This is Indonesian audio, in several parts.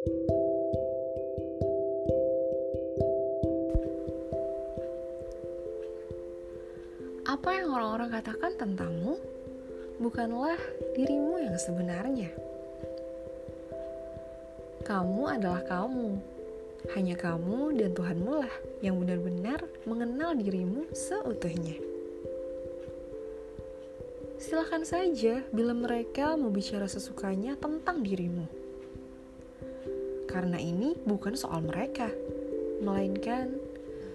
Apa yang orang-orang katakan tentangmu bukanlah dirimu yang sebenarnya. Kamu adalah kamu. Hanya kamu dan Tuhanmu lah yang benar-benar mengenal dirimu seutuhnya. Silahkan saja bila mereka mau bicara sesukanya tentang dirimu. Karena ini bukan soal mereka, melainkan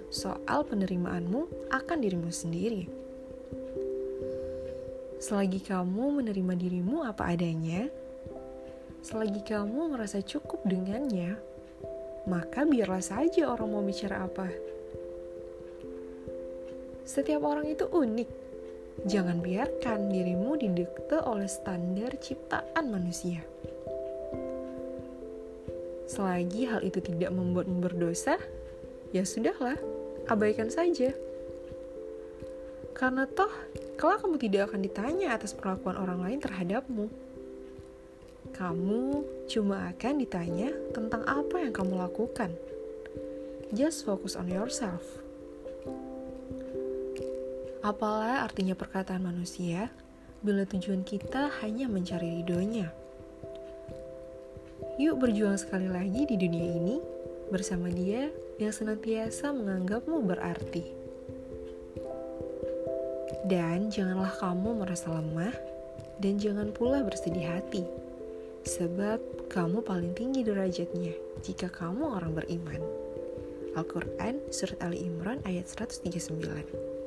soal penerimaanmu akan dirimu sendiri. Selagi kamu menerima dirimu apa adanya, selagi kamu merasa cukup dengannya, maka biarlah saja orang mau bicara apa. Setiap orang itu unik. Jangan biarkan dirimu didikte oleh standar ciptaan manusia. Selagi hal itu tidak membuatmu berdosa, ya sudahlah, abaikan saja. Karena toh, kelak kamu tidak akan ditanya atas perlakuan orang lain terhadapmu. Kamu cuma akan ditanya tentang apa yang kamu lakukan. Just focus on yourself. Apalah artinya perkataan manusia bila tujuan kita hanya mencari ridhonya. Yuk berjuang sekali lagi di dunia ini bersama dia yang senantiasa menganggapmu berarti. Dan janganlah kamu merasa lemah dan jangan pula bersedih hati. Sebab kamu paling tinggi derajatnya jika kamu orang beriman. Al-Quran Surat Ali Imran ayat 139